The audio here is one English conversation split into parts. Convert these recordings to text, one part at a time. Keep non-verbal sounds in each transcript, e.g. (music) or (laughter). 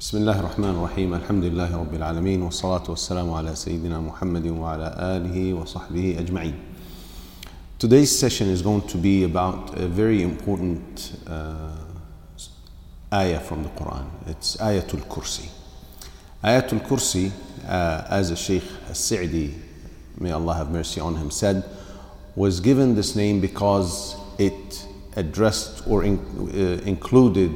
بسم الله الرحمن الرحيم الحمد لله رب العالمين والصلاة والسلام على سيدنا محمد وعلى آله وصحبه أجمعين Today's session is going to be about a very important uh, ayah from the Quran. It's Ayatul Kursi. Ayatul Kursi, uh, as a Shaykh As-Sa'di, may Allah have mercy on him, said, was given this name because it addressed or in, uh, included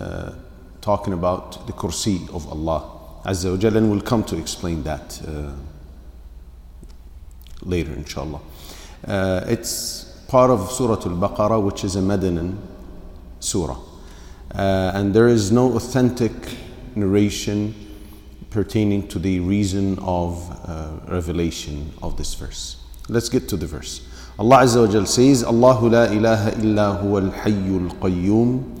uh, talking about the kursi of Allah Azza wa Jalla, and we'll come to explain that uh, later, inshallah. Uh, it's part of Surah Al-Baqarah, which is a Madinan surah. Uh, and there is no authentic narration pertaining to the reason of uh, revelation of this verse. Let's get to the verse. Allah Azza wa Jal says, Allahu la ilaha illa huwa al-hayyul qayyum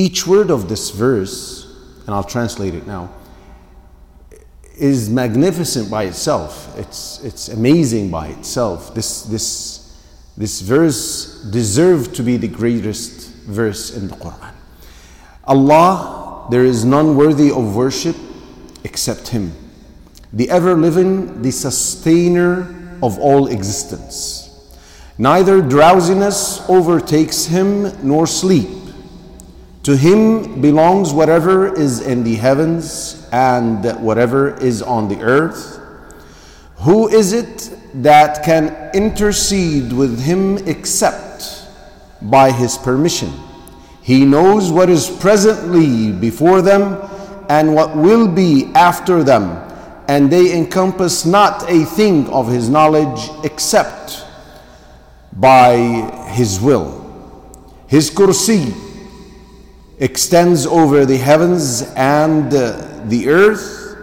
Each word of this verse, and I'll translate it now, is magnificent by itself. It's, it's amazing by itself. This, this, this verse deserved to be the greatest verse in the Quran. Allah, there is none worthy of worship except Him, the ever living, the sustainer of all existence. Neither drowsiness overtakes Him nor sleep. To him belongs whatever is in the heavens and whatever is on the earth. Who is it that can intercede with him except by his permission? He knows what is presently before them and what will be after them, and they encompass not a thing of his knowledge except by his will. His kursi extends over the heavens and uh, the earth,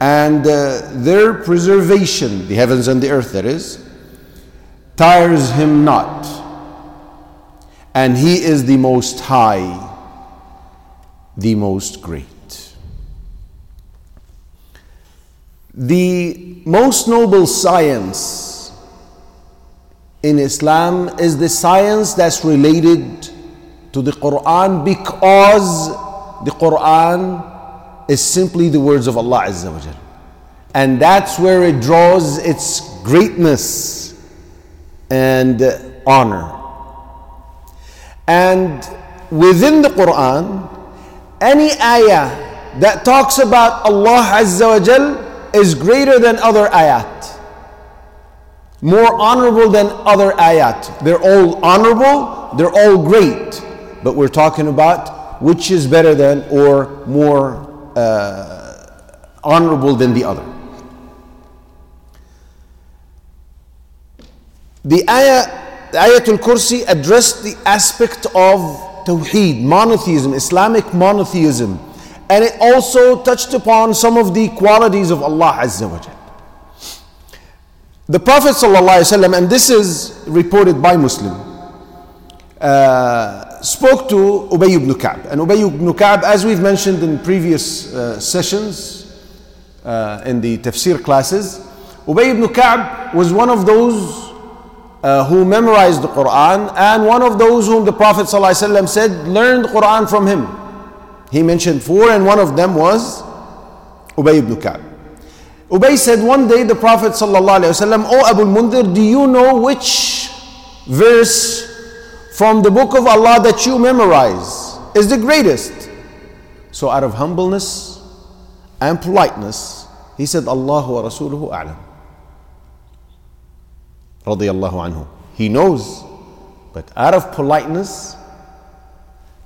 and uh, their preservation, the heavens and the earth, that is, tires him not. And he is the most high, the most great. The most noble science in Islam is the science that's related to the Quran because the Quran is simply the words of Allah Azza wa Jal. And that's where it draws its greatness and honor. And within the Quran, any ayah that talks about Allah Azza wa Jal is greater than other ayat. More honorable than other ayat. They're all honorable, they're all great but we're talking about which is better than or more uh, honorable than the other. The ayah, the Ayatul Kursi addressed the aspect of Tawheed, monotheism, Islamic monotheism, and it also touched upon some of the qualities of Allah Azza wa Jal. The Prophet ﷺ, and this is reported by Muslim, uh, spoke to Ubay ibn Ka'b. And Ubay ibn Ka'b, as we've mentioned in previous uh, sessions uh, in the tafsir classes, Ubay ibn Ka'b was one of those uh, who memorized the Quran and one of those whom the Prophet ﷺ said learned Quran from him. He mentioned four, and one of them was Ubay ibn Ka'b. Ubay said one day the Prophet O Abu Mundir, do you know which verse from the book of Allah that you memorize is the greatest. So, out of humbleness and politeness, he said, Allahu wa Rasuluhu a'lam. Radiallahu anhu. He knows, but out of politeness,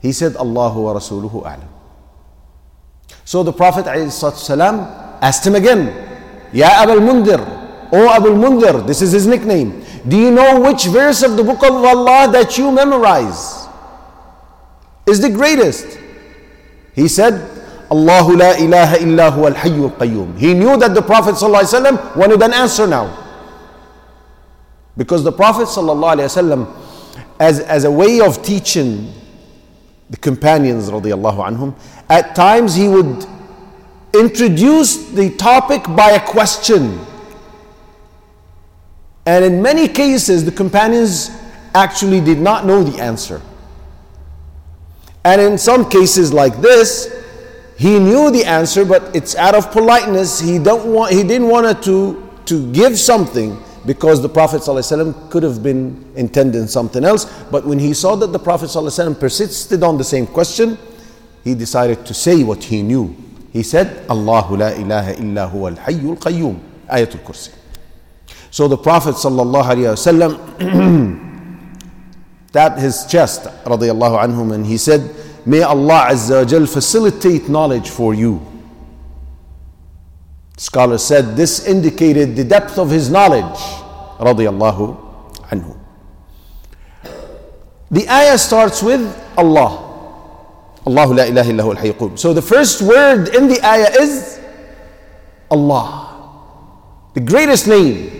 he said, Allahu wa Rasuluhu a'lam. So the Prophet ﷺ asked him again, Ya Abul Mundir, O Abul Mundir, this is his nickname. Do you know which verse of the book of Allah that you memorize is the greatest? He said, Allahu la ilaha illa huwa al qayyum. He knew that the Prophet ﷺ wanted an answer now. Because the Prophet ﷺ, as, as a way of teaching the companions radiallahu anhum, at times he would introduce the topic by a question. And in many cases, the companions actually did not know the answer. And in some cases like this, he knew the answer, but it's out of politeness. He, don't want, he didn't want to, to give something because the Prophet ﷺ could have been intending something else. But when he saw that the Prophet ﷺ persisted on the same question, he decided to say what he knew. He said, Allahu la ilaha illa huwa al-hayyul qayyum. Ayatul Kursi. So the Prophet ﷺ (clears throat) tapped his chest, radiallahu anhum, and he said, May Allah Azza wa Jal facilitate knowledge for you. Scholars said this indicated the depth of his knowledge, radiallahu anhu. The ayah starts with Allah. Allahu la ilaha illahu al So the first word in the ayah is Allah. The greatest name.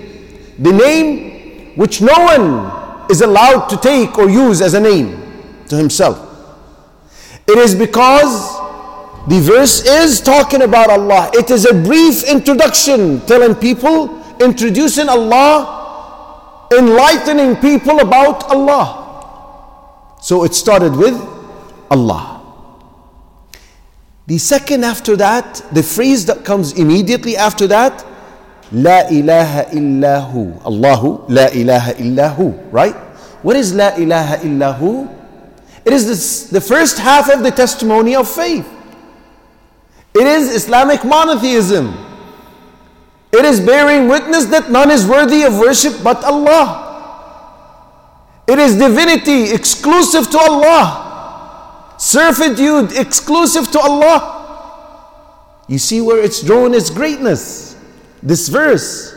The name which no one is allowed to take or use as a name to himself. It is because the verse is talking about Allah. It is a brief introduction telling people, introducing Allah, enlightening people about Allah. So it started with Allah. The second after that, the phrase that comes immediately after that, La ilaha illahu. Allahu, La ilaha illahu, right? What is La ilaha illahu? It is this, the first half of the testimony of faith. It is Islamic monotheism. It is bearing witness that none is worthy of worship but Allah. It is divinity exclusive to Allah. Servitude exclusive to Allah. You see where it's drawn its greatness. This verse.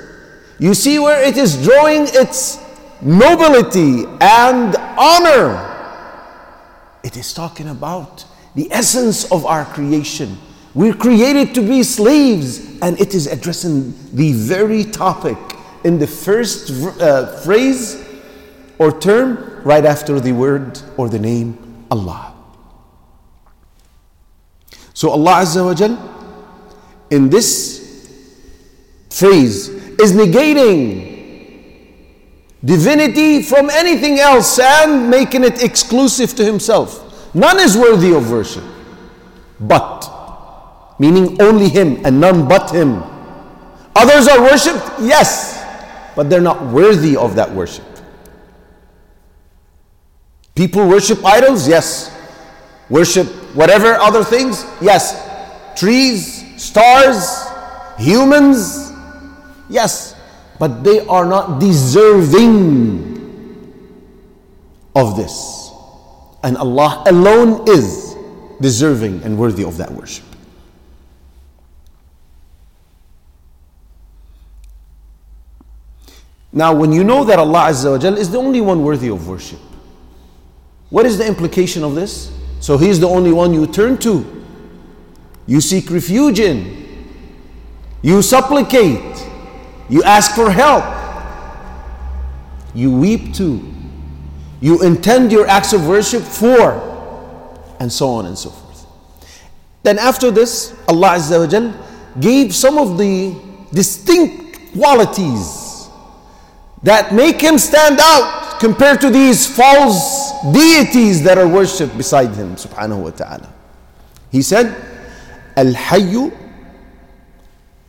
You see where it is drawing its nobility and honor. It is talking about the essence of our creation. We're created to be slaves, and it is addressing the very topic in the first uh, phrase or term right after the word or the name Allah. So, Allah Azza wa Jal in this phrase is negating divinity from anything else and making it exclusive to himself. None is worthy of worship but, meaning only him and none but him. Others are worshipped, yes, but they're not worthy of that worship. People worship idols, yes. Worship whatever other things, yes. Trees, stars, humans, yes but they are not deserving of this. And Allah alone is deserving and worthy of that worship. Now, when you know that Allah Azza wa is the only one worthy of worship, what is the implication of this? So He's the only one you turn to, you seek refuge in, you supplicate, you ask for help. You weep too. You intend your acts of worship for. And so on and so forth. Then after this, Allah Azza wa Jal gave some of the distinct qualities that make him stand out compared to these false deities that are worshipped beside him subhanahu wa ta'ala. He said, Al-Hayyu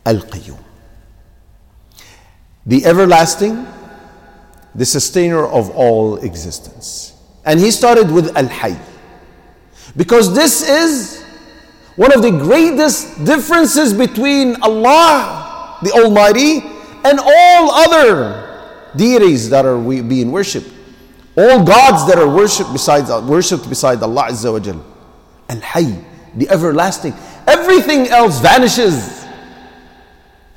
Al-Qayyum the everlasting, the sustainer of all existence. And he started with Al Hayy. Because this is one of the greatest differences between Allah, the Almighty, and all other deities that are being worshipped. All gods that are worshipped besides worshipped beside Allah Azza wa Jal. Al Hayy, the everlasting. Everything else vanishes.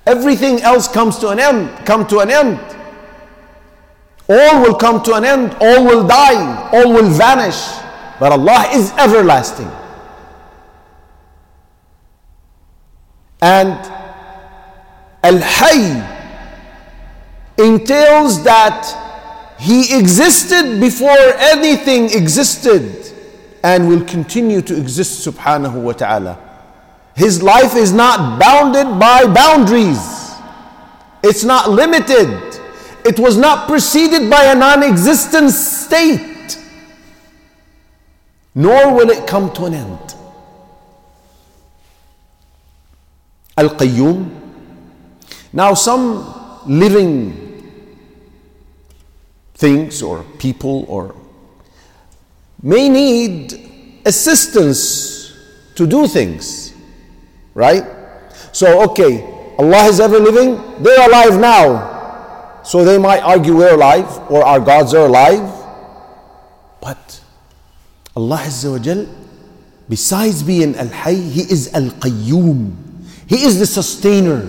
Everything else comes to an end, come to an end. All will come to an end, all will die, all will vanish. But Allah is everlasting. And Al Hayy entails that he existed before anything existed and will continue to exist subhanahu wa ta'ala. His life is not bounded by boundaries. It's not limited. It was not preceded by a non existent state. Nor will it come to an end. Al Qayyum. Now, some living things or people or may need assistance to do things, right? So, okay, Allah is ever living, they're alive now. So they might argue we're alive or our gods are alive. But Allah Azza wa besides being Al Hayy, He is Al Qayyum. He is the sustainer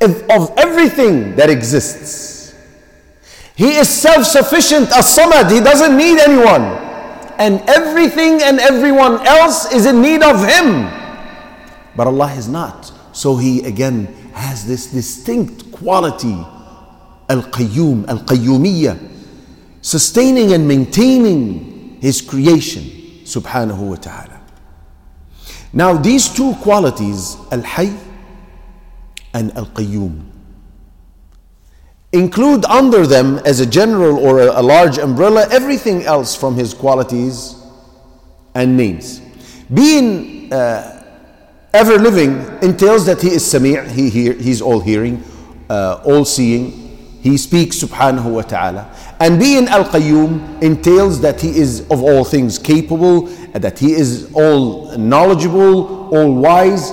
of, of everything that exists. He is self sufficient, as Samad, He doesn't need anyone. And everything and everyone else is in need of Him. But Allah is not. So He again has this distinct quality Al Qayyum, Al Qayyumiyya, sustaining and maintaining His creation, subhanahu wa ta'ala. Now, these two qualities, Al Hayy and Al Qayyum, include under them as a general or a, large umbrella everything else from his qualities and names. Being uh, ever living entails that he is Sami', he hear, he's all hearing, uh, all seeing, he speaks subhanahu wa ta'ala. And being Al Qayyum entails that he is of all things capable, that he is all knowledgeable, all wise,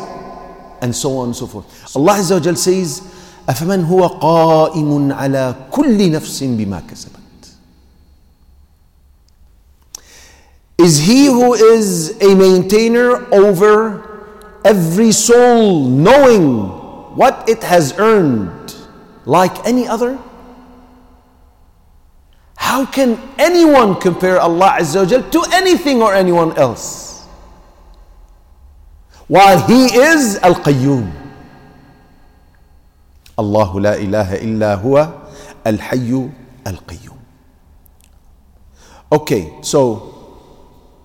and so on and so forth. Allah Azza wa Jal says, أفمن هو قائم على كل نفس بما كسبت Is he who is a maintainer over every soul knowing what it has earned like any other? How can anyone compare Allah Azza to anything or anyone else? While He is Al Qayyum. Allahu la ilaha illa huwa Al Hayyu Al Qayyum. Okay, so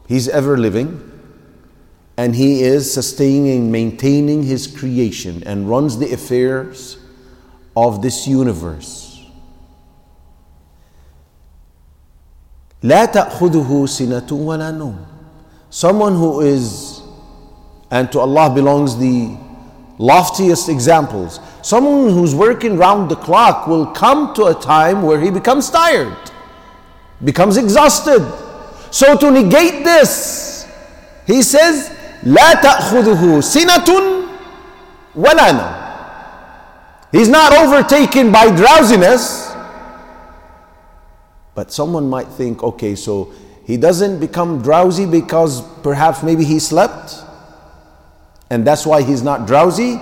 He's ever living and he is sustaining, maintaining his creation and runs the affairs of this universe. لا تأخذه سنة ولا نوم. Someone who is, and to Allah belongs the loftiest examples. Someone who's working round the clock will come to a time where he becomes tired, becomes exhausted. So to negate this, he says, لا تأخذه سنة ولا نوم. He's not overtaken by drowsiness. But someone might think, okay, so he doesn't become drowsy because perhaps maybe he slept and that's why he's not drowsy.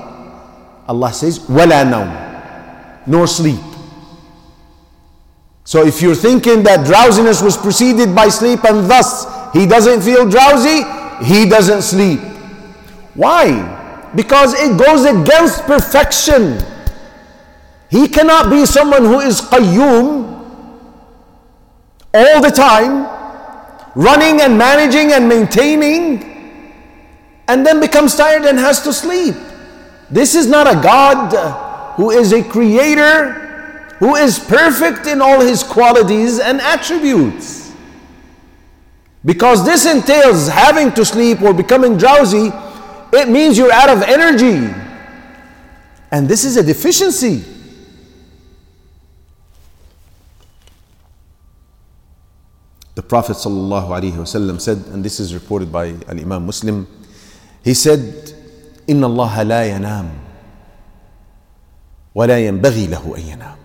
Allah says, وَلَا نَوْمٍ Nor sleep. So if you're thinking that drowsiness was preceded by sleep and thus he doesn't feel drowsy, he doesn't sleep. Why? Because it goes against perfection. He cannot be someone who is qayyum all the time, running and managing and maintaining, and then becomes tired and has to sleep. This is not a God who is a creator, who is perfect in all his qualities and attributes. Because this entails having to sleep or becoming drowsy, it means you're out of energy. And this is a deficiency. The Prophet ﷺ said, and this is reported by Al Imam Muslim, he said, إن الله لا ينام ولا ينبغي له أن ينام.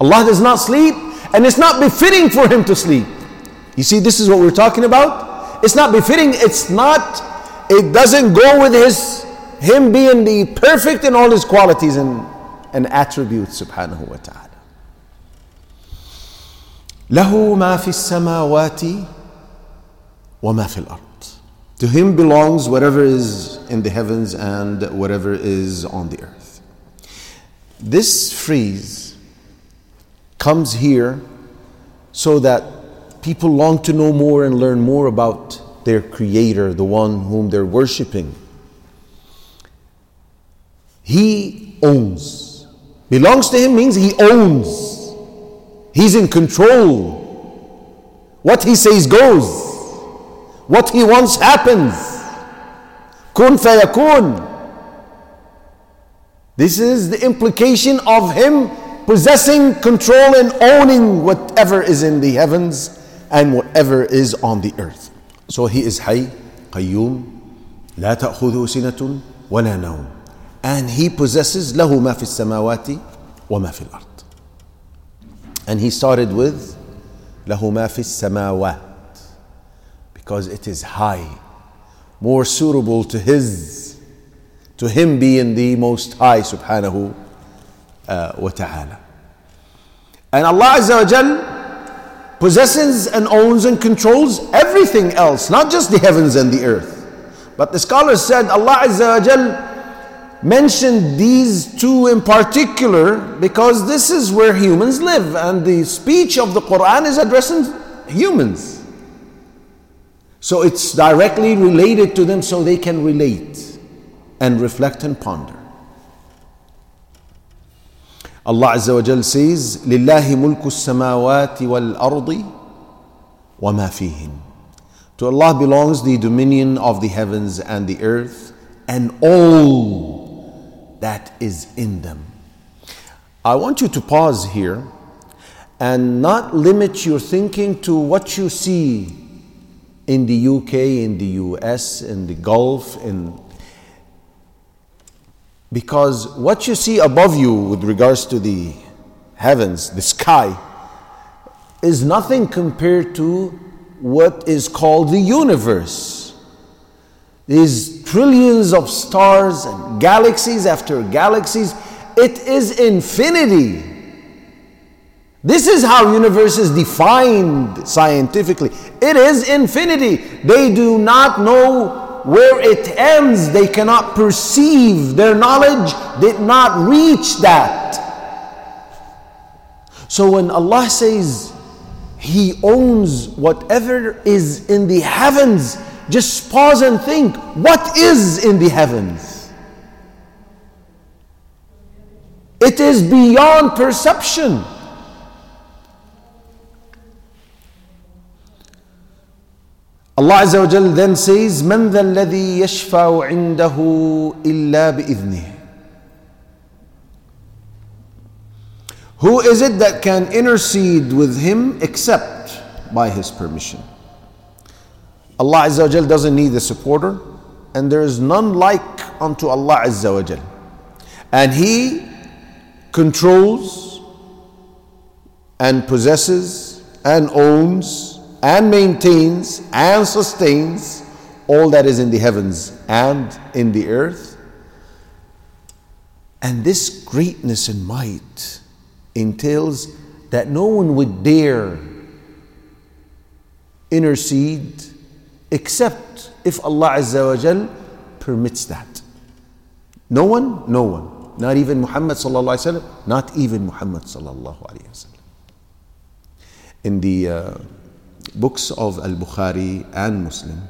Allah does not sleep, and it's not befitting for him to sleep. You see, this is what we're talking about. It's not befitting, it's not, it doesn't go with his him being the perfect in all his qualities and, and attributes, subhanahu wa ta'ala. له ما في السماوات وما في الأرض. To him belongs whatever is in the heavens and whatever is on the earth. This phrase comes here so that people long to know more and learn more about their Creator, the one whom they're worshiping. He owns. Belongs to Him means He owns. He's in control. What He says goes. What He wants happens. Kun fayakun. This is the implication of Him possessing, control, and owning whatever is in the heavens and whatever is on the earth. So he is Hayy, Qayyum, لا تأخذه سنة ولا نوم. And he possesses له ما في السماوات وما في الأرض. And he started with له ما في السماوات because it is high, more suitable to his, to him being the most high subhanahu uh, wa ta'ala. And Allah Azza wa Jal possesses and owns and controls everything else, not just the heavens and the earth. But the scholars said Allah Azza wa Jal mentioned these two in particular because this is where humans live and the speech of the Quran is addressing humans. So it's directly related to them so they can relate and reflect and ponder. Allah Azza wa Jal says, لِلَّهِ مُلْكُ السَّمَاوَاتِ وَالْأَرْضِ وَمَا فِيهِنْ To Allah belongs the dominion of the heavens and the earth and all that is in them. I want you to pause here and not limit your thinking to what you see in the UK, in the US, in the Gulf, in because what you see above you with regards to the heavens, the sky, is nothing compared to what is called the universe. These trillions of stars and galaxies after galaxies, it is infinity. This is how universe is defined scientifically. It is infinity. They do not know where it ends, they cannot perceive. Their knowledge did not reach that. So when Allah says He owns whatever is in the heavens, just pause and think what is in the heavens? It is beyond perception. Allah Azza wa Jal then says, من ذا الذي يشفع عنده إلا بإذنه Who is it that can intercede with him except by his permission? Allah Azza wa Jal doesn't need a supporter, and there is none like unto Allah Azza wa Jal. And He controls and possesses and owns and maintains and sustains all that is in the heavens and in the earth. And this greatness and might entails that no one would dare intercede except if Allah Azza wa Jal permits that. No one, no one. Not even Muhammad sallallahu alaihi wasallam, not even Muhammad sallallahu alaihi wasallam. In the uh, books of Al Bukhari and Muslim,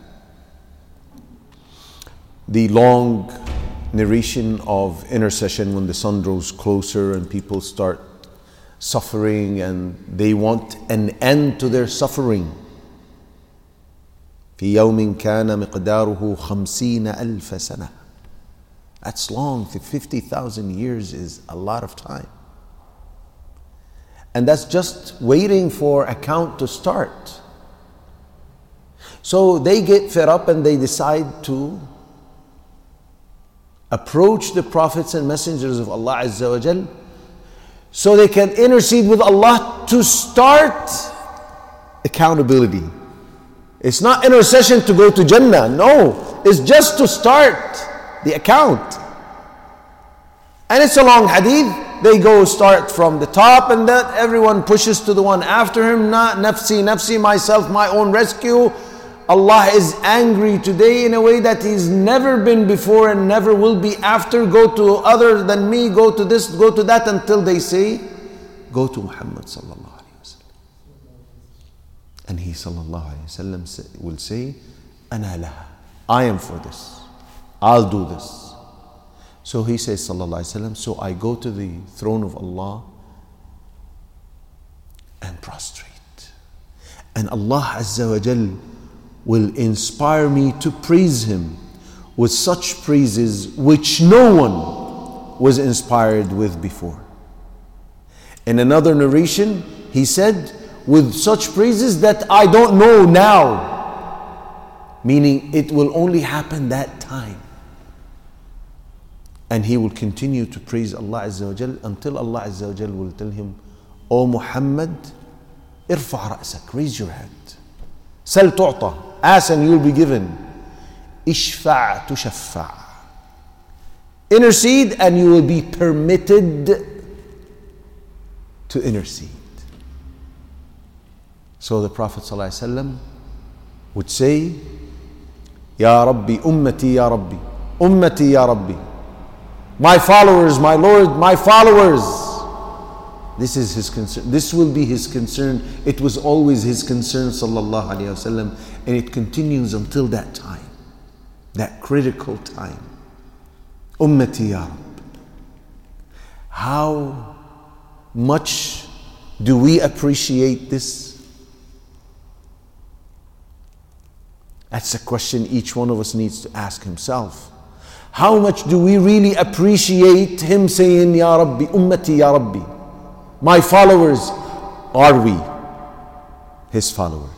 the long narration of intercession when the sun draws closer and people start suffering and they want an end to their suffering. في يوم كان مقداره خمسين ألف سنة That's long, 50,000 years is a lot of time. And that's just waiting for a count to start. So they get fed up and they decide to approach the prophets and messengers of Allah Azza wa Jal so they can intercede with Allah to start accountability. It's not intercession to go to Jannah, no, it's just to start the account. And it's a long hadith. They go start from the top and that everyone pushes to the one after him, not nafsi, nafsi, myself, my own rescue. Allah is angry today in a way that He's never been before and never will be after. Go to other than me, go to this, go to that until they say, Go to Muhammad. And he wasallam will say, Ana laha. I am for this. I'll do this. So he says, sallallahu alayhi wasallam, so I go to the throne of Allah and prostrate. And Allah Azza wa Jal will inspire me to praise Him with such praises which no one was inspired with before. In another narration, he said, with such praises that I don't know now, meaning it will only happen that time and he will continue to praise Allah Azza wa Jal until Allah Azza wa Jal will tell him, O Muhammad, ارفع رأسك raise your hand. Sal tu'ta, ask and you'll be given. Ishfa' تشفع Intercede and you will be permitted to intercede. So the Prophet ﷺ would say, يا Rabbi, Ummati, يا Rabbi, Ummati, يا Rabbi. My followers, my Lord, my followers. This is his concern. This will be his concern. It was always his concern, sallallahu alayhi wasallam, and it continues until that time, that critical time. Ummati ya. How much do we appreciate this? That's a question each one of us needs to ask himself. How much do we really appreciate him saying, Ya Rabbi, Ummati, Ya Rabbi? My followers, are we his followers?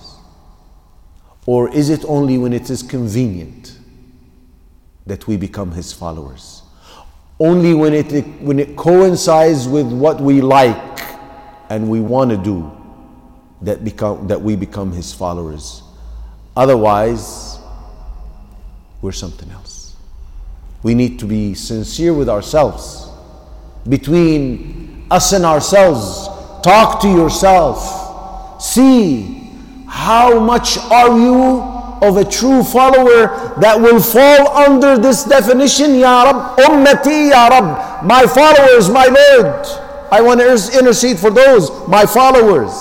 Or is it only when it is convenient that we become his followers? Only when it, when it coincides with what we like and we want to do that, become, that we become his followers. Otherwise, we're something else. We need to be sincere with ourselves between us and ourselves. Talk to yourself. See how much are you of a true follower that will fall under this definition, Ya Rab, Ummati, Ya Rab, my followers, my Lord. I want to intercede for those, my followers.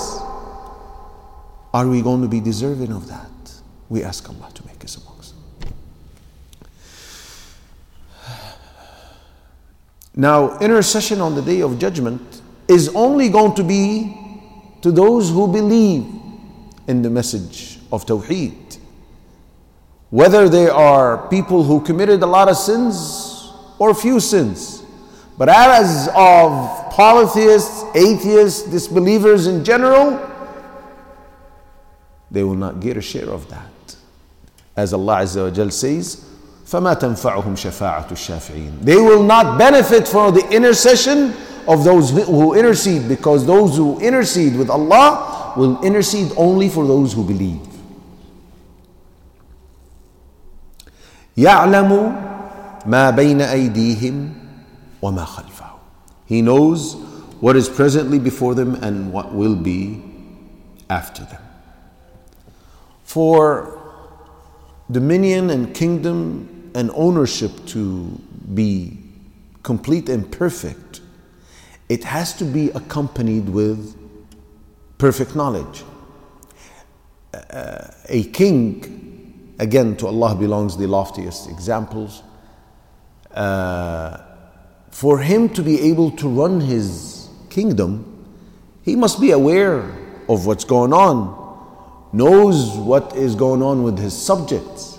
Are we going to be deserving of that? We ask Allah to make us amongst them. Now, intercession on the day of judgment is only going to be to those who believe in the message of Tawheed. Whether they are people who committed a lot of sins or few sins. But as of polytheists, atheists, disbelievers in general, they will not get a share of that. As Allah Azza wa says, فما تنفعهم شفاعة الشافعين. They will not benefit from the intercession of those who intercede because those who intercede with Allah will intercede only for those who believe. يعلم ما بين أيديهم وما خلفهم. He knows what is presently before them and what will be after them. For dominion and kingdom and ownership to be complete and perfect, it has to be accompanied with perfect knowledge. Uh, a king, again, to Allah belongs the loftiest examples. Uh, for him to be able to run his kingdom, he must be aware of what's going on knows what is going on with his subjects,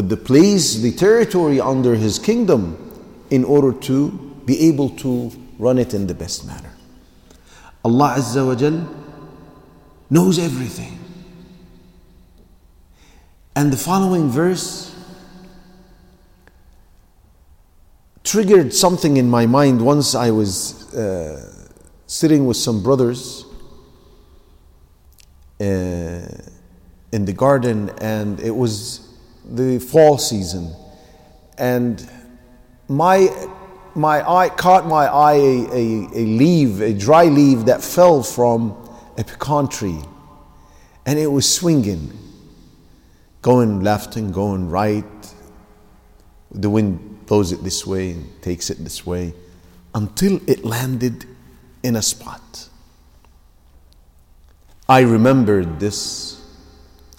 the place, the territory under his kingdom, in order to be able to run it in the best manner. Allah Azza wa Jal knows everything. And the following verse triggered something in my mind once I was uh, sitting with some brothers uh, in the garden, and it was the fall season, and my my eye caught my eye a, a, a leaf, a dry leaf that fell from a pecan tree, and it was swinging, going left and going right. The wind blows it this way and takes it this way until it landed in a spot. I remembered this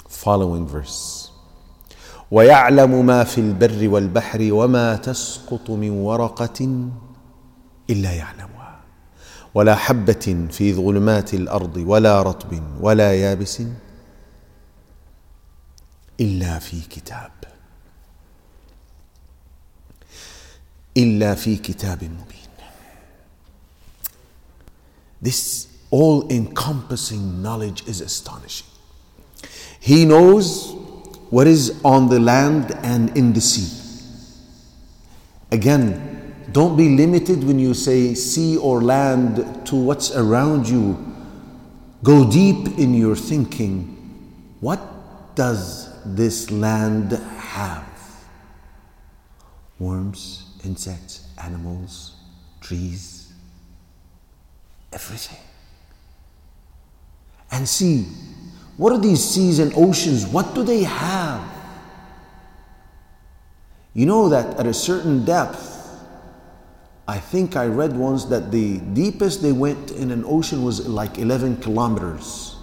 following verse. ويعلم ما في البر والبحر وما تسقط من ورقة إلا يعلمها. ولا حبة في ظلمات الأرض ولا رطب ولا يابس إلا في كتاب. إلا في كتاب مبين. This all encompassing knowledge is astonishing. He knows what is on the land and in the sea. Again, don't be limited when you say sea or land to what's around you. Go deep in your thinking. What does this land have? Worms, insects, animals, trees, everything. And see, what are these seas and oceans? What do they have? You know that at a certain depth, I think I read once that the deepest they went in an ocean was like 11 kilometers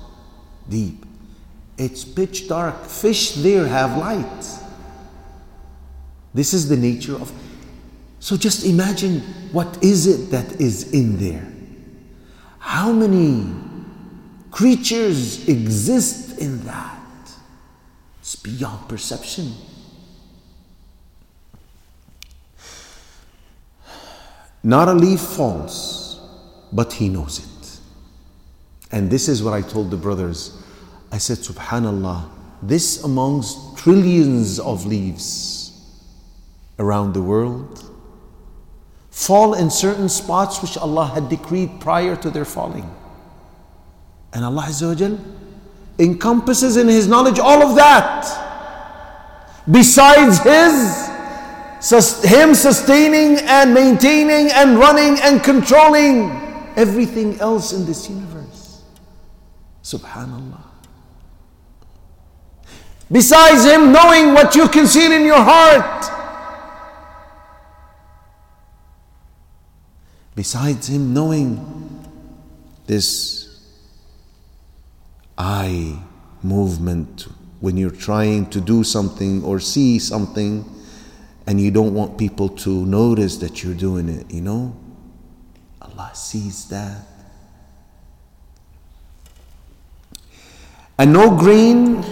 deep. It's pitch dark. Fish there have light. This is the nature of. So just imagine what is it that is in there. How many creatures exist in that? It's beyond perception. Not a leaf falls, but he knows it. And this is what I told the brothers. I said, Subhanallah, this amongst trillions of leaves around the world fall in certain spots which Allah had decreed prior to their falling. And Allah Azza encompasses in His knowledge all of that. Besides His, Him sustaining and maintaining and running and controlling everything else in this universe. Subhanallah. Besides Him knowing what you conceal in your heart. Besides him knowing this eye movement when you're trying to do something or see something and you don't want people to notice that you're doing it, you know? Allah sees that. And no green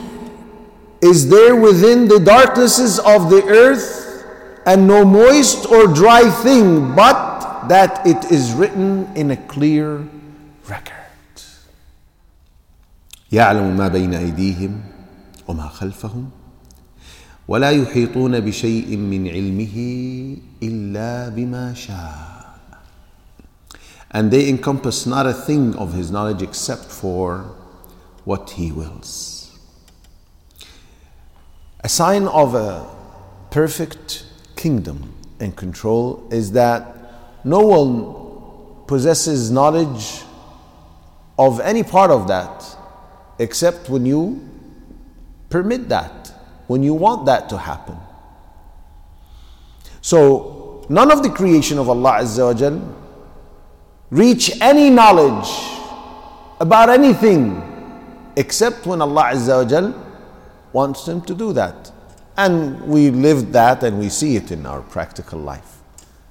is there within the darknesses of the earth, and no moist or dry thing, but that it is written in a clear record. يعلم ما بين أيديهم وما خلفهم ولا يحيطون بشيء من علمه إلا بما شاء and they encompass not a thing of his knowledge except for what he wills. A sign of a perfect kingdom and control is that no one possesses knowledge of any part of that except when you permit that, when you want that to happen. So, none of the creation of Allah Azza wa Jal reach any knowledge about anything except when Allah Azza wa Jal wants them to do that. And we live that and we see it in our practical life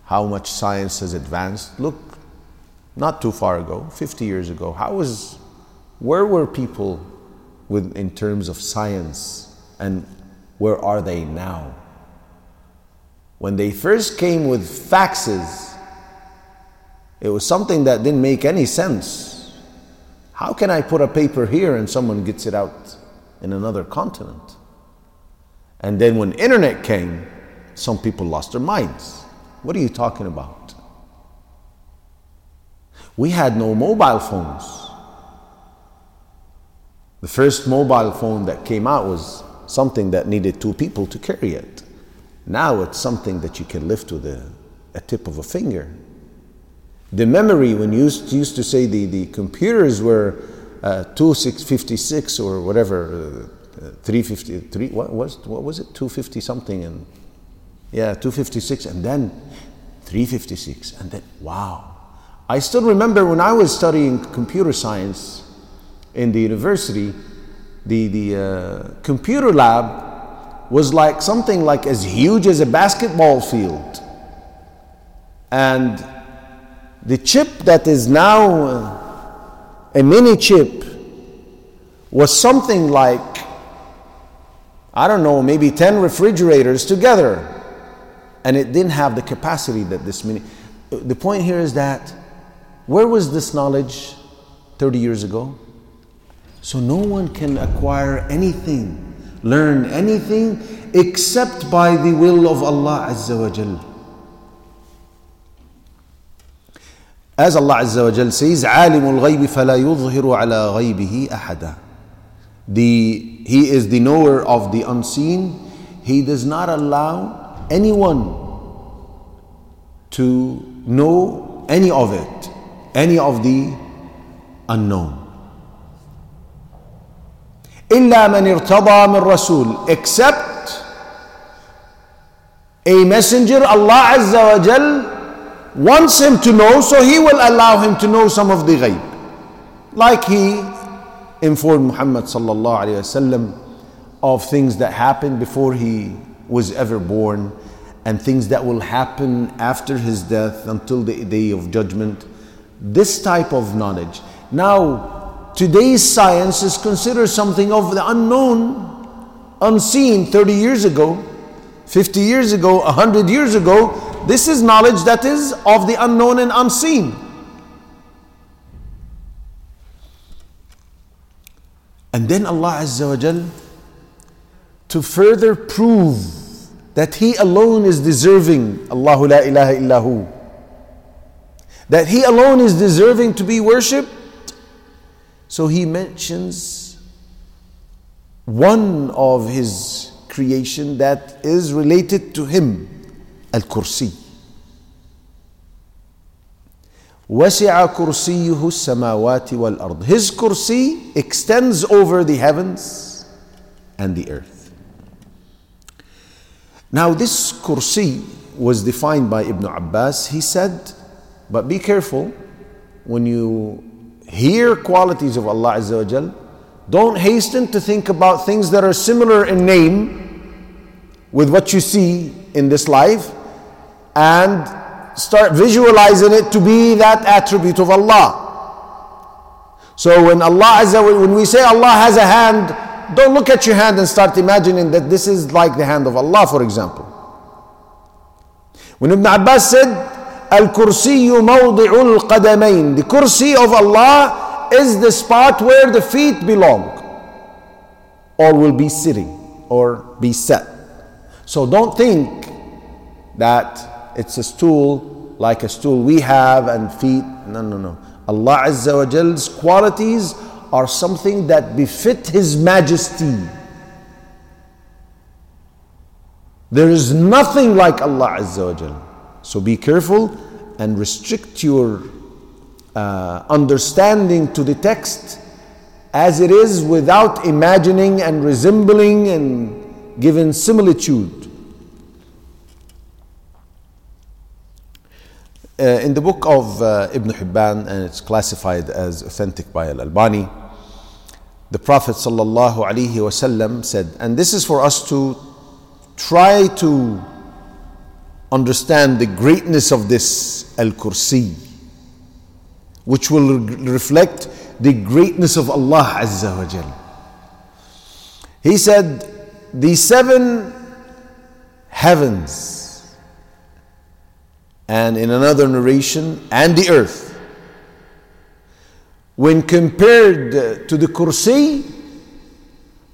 how much science has advanced. Look, not too far ago, 50 years ago, how was, where were people with, in terms of science and where are they now? When they first came with faxes, it was something that didn't make any sense. How can I put a paper here and someone gets it out in another continent? And then when internet came, some people lost their minds. What are you talking about? We had no mobile phones. The first mobile phone that came out was something that needed two people to carry it. Now it's something that you can lift with a, a tip of a finger. The memory, when you used, used to say the, the computers were uh, 2656 or whatever, uh, 350, what was, what was it? 250 something and yeah, 256 and then 356 and then wow. I still remember when I was studying computer science in the university, the, the uh, computer lab was like something like as huge as a basketball field. And the chip that is now uh, a mini chip was something like, I don't know, maybe 10 refrigerators together. And it didn't have the capacity that this mini. The point here is that where was this knowledge 30 years ago? So no one can acquire anything, learn anything except by the will of Allah Azza wa Jal. As Allah Azza wa Jal says, عالم الغيب فلا يظهر على غيبه أحدا. The, he is the knower of the unseen. He does not allow anyone to know any of it, any of the unknown. إلا من ارتضى من رسول except a messenger Allah Azza wa Jal wants him to know so he will allow him to know some of the ghaib like he informed Muhammad sallallahu alayhi wasallam of things that happened before he was ever born and things that will happen after his death until the day of judgment this type of knowledge now Today's science is considered something of the unknown, unseen 30 years ago, 50 years ago, 100 years ago. This is knowledge that is of the unknown and unseen. And then Allah Azza wa Jal, to further prove that He alone is deserving, Allahu la ilaha illahu, that He alone is deserving to be worshipped so he mentions one of his creation that is related to him, Al-Kursi. وسع كرسيه السماوات والأرض His kursi extends over the heavens and the earth. Now this kursi was defined by Ibn Abbas. He said, but be careful when you hear qualities of Allah Azza wa Jal. Don't hasten to think about things that are similar in name with what you see in this life and start visualizing it to be that attribute of Allah. So when Allah Azza wa, when we say Allah has a hand, don't look at your hand and start imagining that this is like the hand of Allah, for example. When Ibn Abbas said, Al-Kursi mawdi'ul. The kursi of Allah is the spot where the feet belong or will be sitting or be set. So don't think that it's a stool like a stool we have and feet. No, no, no. Allah Azza wa Jal's qualities are something that befit His majesty. There is nothing like Allah Azza wa Jal. So be careful and restrict your uh, understanding to the text as it is without imagining and resembling and giving similitude. Uh, in the book of uh, Ibn Hibban, and it's classified as authentic by Al Albani, the Prophet ﷺ said, and this is for us to try to understand the greatness of this Al Kursi, which will re- reflect the greatness of Allah Azza wa Jal. He said, The seven heavens, and in another narration, and the earth, when compared to the Kursi,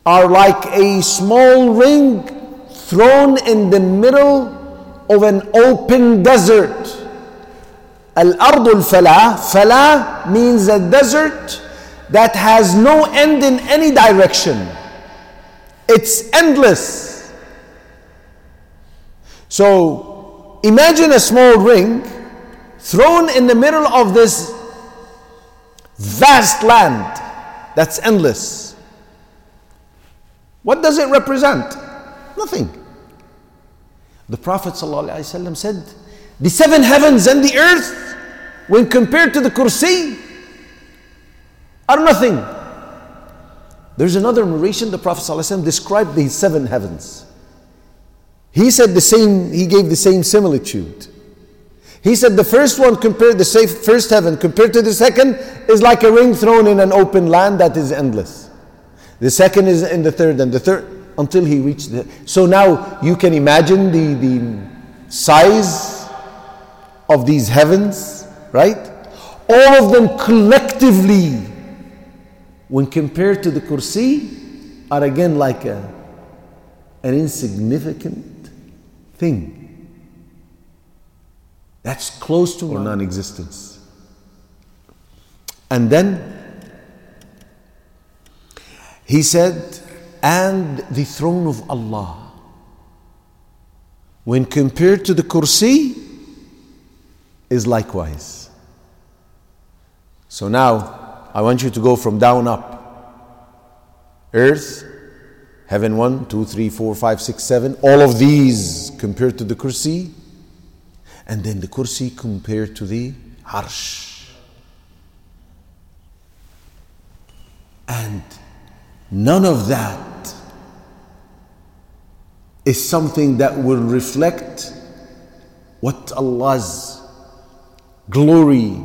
are like a small ring thrown in the middle of an open desert. Al-Ard al-Falah, Falah means a desert that has no end in any direction. It's endless. So imagine a small ring thrown in the middle of this vast land that's endless. What does it represent? Nothing. The Prophet ﷺ said, The seven heavens and the earth, when compared to the kursi, are nothing. There's another narration, the Prophet ﷺ described the seven heavens. He said the same, he gave the same similitude. He said the first one compared the first heaven compared to the second is like a ring thrown in an open land that is endless. The second is in the third, and the third until he reached the. So now you can imagine the, the size of these heavens, right? All of them collectively, when compared to the kursi, are again like a, an insignificant thing. That's close to or non existence. And then he said, and the throne of Allah. When compared to the kursi, is likewise. So now, I want you to go from down up. Earth, heaven one, two, three, four, five, six, seven. All of these compared to the kursi and then the kursi compared to the arsh. And none of that is something that will reflect what Allah's glory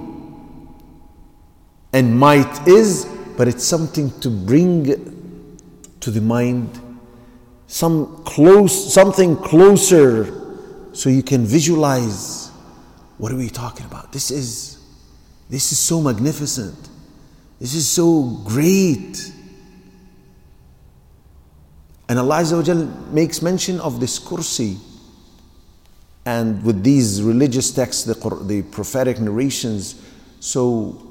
and might is, but it's something to bring to the mind some close something closer so you can visualize what are we talking about? This is this is so magnificent. This is so great. And Allah Azza makes mention of this kursi. And with these religious texts, the, the prophetic narrations, so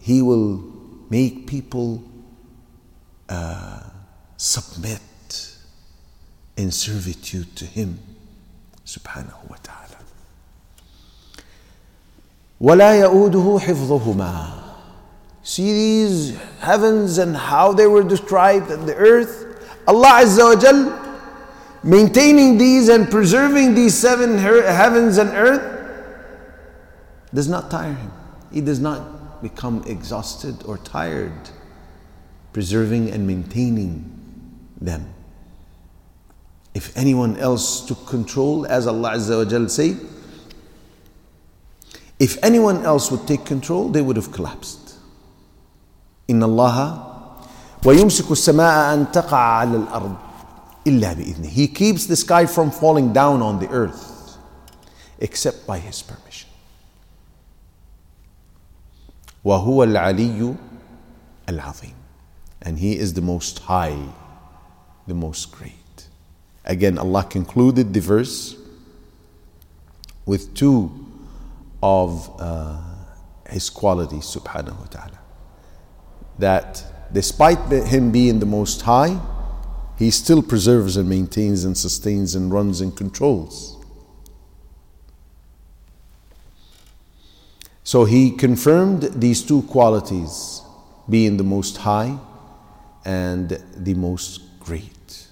He will make people uh, submit in servitude to Him. سبحانه وتعالى ولا يؤوده حفظهما See these heavens and how they were described and the earth. Allah Azza wa Jal, maintaining these and preserving these seven heavens and earth, does not tire him. He does not become exhausted or tired preserving and maintaining them. If anyone else took control, as Allah Azza wa Jal say, if anyone else would take control, they would have collapsed. Inna Allah ويمسك السماء أن تقع على الأرض إلا بإذنه. He keeps the sky from falling down on the earth except by His permission. وهو العلي العظيم. And He is the most high, the most great. Again, Allah concluded the verse with two of uh, His qualities, subhanahu wa ta'ala. That despite Him being the Most High, He still preserves and maintains and sustains and runs and controls. So He confirmed these two qualities being the Most High and the Most Great.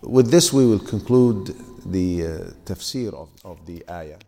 With this, we will conclude the uh, tafsir of, of the ayah.